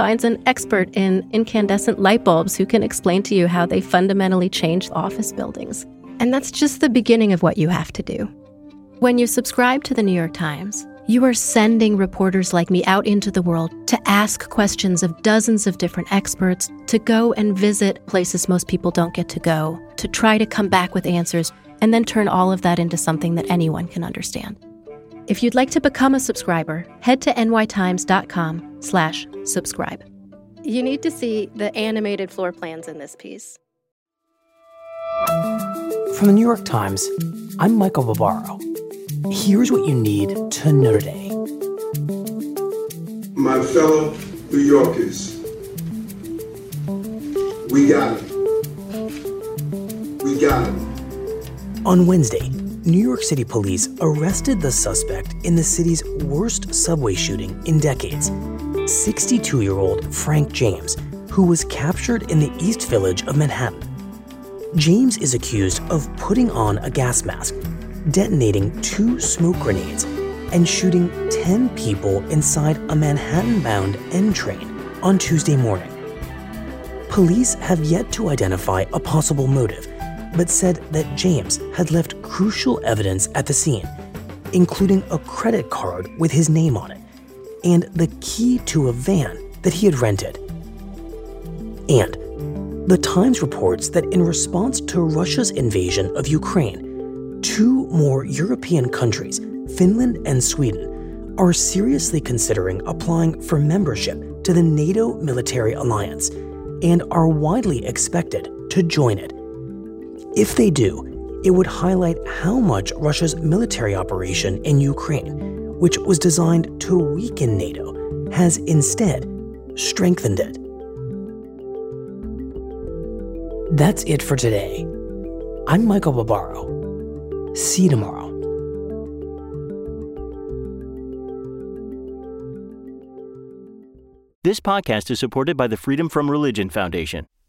Finds an expert in incandescent light bulbs who can explain to you how they fundamentally change office buildings. And that's just the beginning of what you have to do. When you subscribe to the New York Times, you are sending reporters like me out into the world to ask questions of dozens of different experts, to go and visit places most people don't get to go, to try to come back with answers, and then turn all of that into something that anyone can understand. If you'd like to become a subscriber, head to nytimes.com slash subscribe. You need to see the animated floor plans in this piece. From the New York Times, I'm Michael Barbaro. Here's what you need to know today. My fellow New Yorkers, we got it. We got it. On Wednesday, New York City police arrested the suspect in the city's worst subway shooting in decades 62 year old Frank James, who was captured in the East Village of Manhattan. James is accused of putting on a gas mask, detonating two smoke grenades, and shooting 10 people inside a Manhattan bound N train on Tuesday morning. Police have yet to identify a possible motive, but said that James had left crucial evidence at the scene, including a credit card with his name on it and the key to a van that he had rented. And the Times reports that in response to Russia's invasion of Ukraine, two more European countries, Finland and Sweden, are seriously considering applying for membership to the NATO military alliance and are widely expected to join it. If they do, it would highlight how much Russia's military operation in Ukraine, which was designed to weaken NATO, has instead strengthened it. That's it for today. I'm Michael Barbaro. See you tomorrow. This podcast is supported by the Freedom From Religion Foundation.